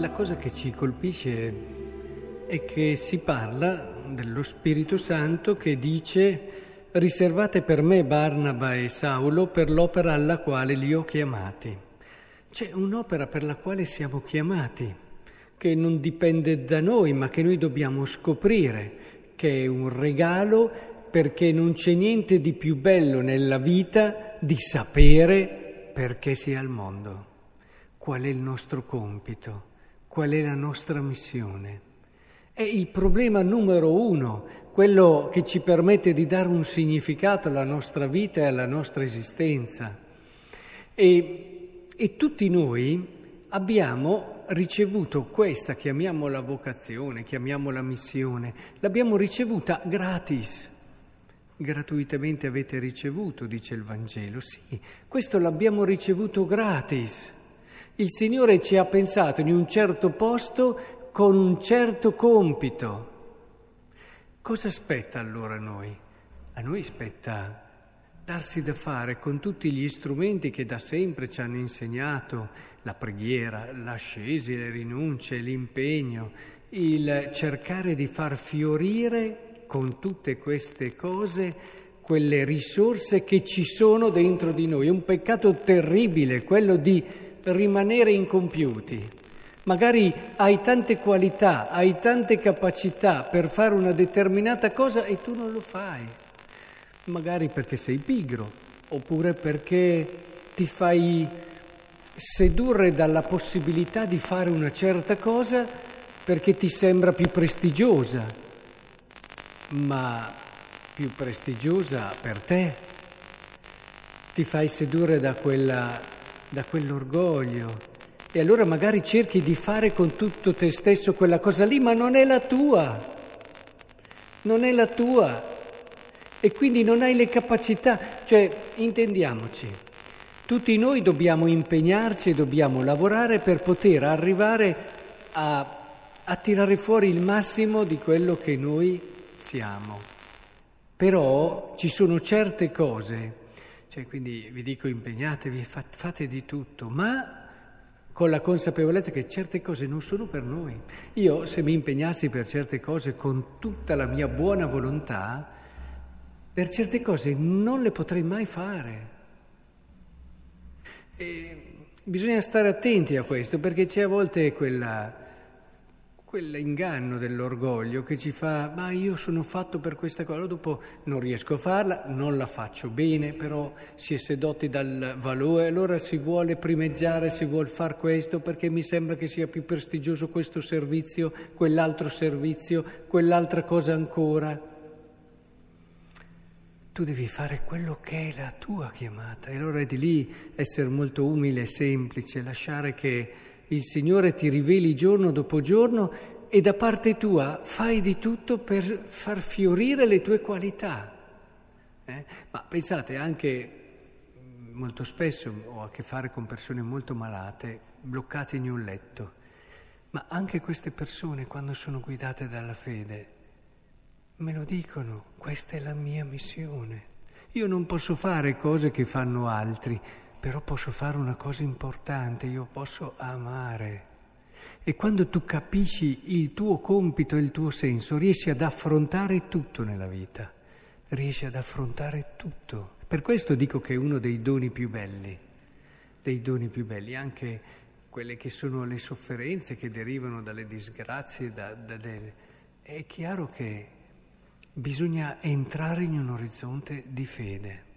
la cosa che ci colpisce è che si parla dello Spirito Santo che dice riservate per me Barnaba e Saulo per l'opera alla quale li ho chiamati. C'è un'opera per la quale siamo chiamati, che non dipende da noi, ma che noi dobbiamo scoprire, che è un regalo perché non c'è niente di più bello nella vita di sapere perché si è al mondo, qual è il nostro compito, qual è la nostra missione. È il problema numero uno, quello che ci permette di dare un significato alla nostra vita e alla nostra esistenza. E, e tutti noi abbiamo ricevuto questa, chiamiamola vocazione, chiamiamola missione, l'abbiamo ricevuta gratis. Gratuitamente avete ricevuto, dice il Vangelo. Sì, questo l'abbiamo ricevuto gratis. Il Signore ci ha pensato in un certo posto con un certo compito. Cosa spetta allora a noi? A noi spetta darsi da fare con tutti gli strumenti che da sempre ci hanno insegnato, la preghiera, l'ascesi, le rinunce, l'impegno, il cercare di far fiorire con tutte queste cose quelle risorse che ci sono dentro di noi. È un peccato terribile quello di rimanere incompiuti. Magari hai tante qualità, hai tante capacità per fare una determinata cosa e tu non lo fai. Magari perché sei pigro, oppure perché ti fai sedurre dalla possibilità di fare una certa cosa perché ti sembra più prestigiosa, ma più prestigiosa per te. Ti fai sedurre da, quella, da quell'orgoglio, e allora magari cerchi di fare con tutto te stesso quella cosa lì, ma non è la tua. Non è la tua. E quindi non hai le capacità. Cioè, intendiamoci, tutti noi dobbiamo impegnarci dobbiamo lavorare per poter arrivare a, a tirare fuori il massimo di quello che noi siamo. Però ci sono certe cose, cioè quindi vi dico impegnatevi, fate di tutto, ma con la consapevolezza che certe cose non sono per noi. Io se mi impegnassi per certe cose con tutta la mia buona volontà, per certe cose non le potrei mai fare. E bisogna stare attenti a questo perché c'è a volte quella quell'inganno dell'orgoglio che ci fa, ma io sono fatto per questa cosa, dopo non riesco a farla, non la faccio bene, però si è sedotti dal valore, allora si vuole primeggiare, si vuole fare questo perché mi sembra che sia più prestigioso questo servizio, quell'altro servizio, quell'altra cosa ancora. Tu devi fare quello che è la tua chiamata. E allora è di lì essere molto umile e semplice, lasciare che il Signore ti riveli giorno dopo giorno e da parte tua fai di tutto per far fiorire le tue qualità. Eh? Ma pensate anche, molto spesso ho a che fare con persone molto malate, bloccate in un letto, ma anche queste persone quando sono guidate dalla fede me lo dicono, questa è la mia missione. Io non posso fare cose che fanno altri, però posso fare una cosa importante, io posso amare. E quando tu capisci il tuo compito e il tuo senso, riesci ad affrontare tutto nella vita, riesci ad affrontare tutto. Per questo dico che è uno dei doni più belli, dei doni più belli, anche quelle che sono le sofferenze che derivano dalle disgrazie, da, da, da, è chiaro che bisogna entrare in un orizzonte di fede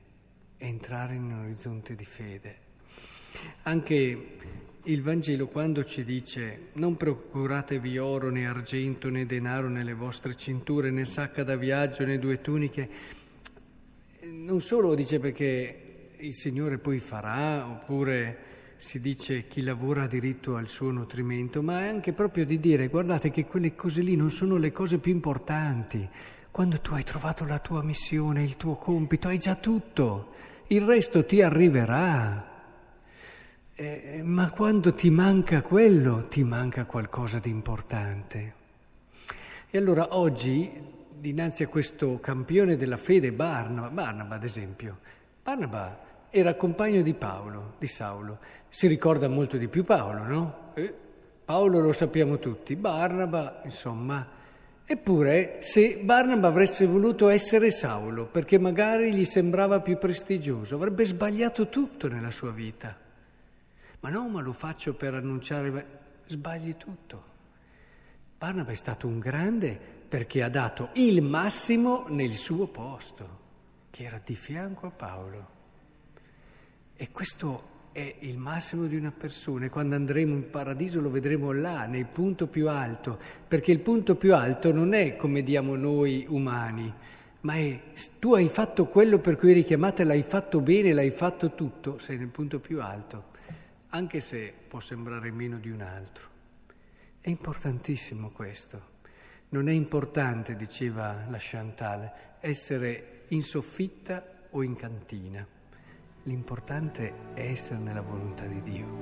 entrare in un orizzonte di fede. Anche il Vangelo quando ci dice non procuratevi oro né argento né denaro nelle vostre cinture né sacca da viaggio né due tuniche, non solo dice perché il Signore poi farà oppure si dice chi lavora ha diritto al suo nutrimento, ma è anche proprio di dire guardate che quelle cose lì non sono le cose più importanti. Quando tu hai trovato la tua missione, il tuo compito, hai già tutto il resto ti arriverà. Eh, ma quando ti manca quello, ti manca qualcosa di importante. E allora oggi, dinanzi a questo campione della fede, Barnaba, Barnaba ad esempio, Barnaba era compagno di Paolo, di Saulo, si ricorda molto di più Paolo, no? Eh, Paolo lo sappiamo tutti, Barnaba, insomma. Eppure, se Barnaba avesse voluto essere Saulo, perché magari gli sembrava più prestigioso, avrebbe sbagliato tutto nella sua vita. Ma no, ma lo faccio per annunciare, sbagli tutto. Barnaba è stato un grande perché ha dato il massimo nel suo posto, che era di fianco a Paolo. E questo è il massimo di una persona e quando andremo in paradiso lo vedremo là, nel punto più alto, perché il punto più alto non è come diamo noi umani, ma è tu hai fatto quello per cui eri chiamata l'hai fatto bene, l'hai fatto tutto, sei nel punto più alto, anche se può sembrare meno di un altro. È importantissimo questo. Non è importante, diceva la Chantal, essere in soffitta o in cantina. L'importante è essere nella volontà di Dio.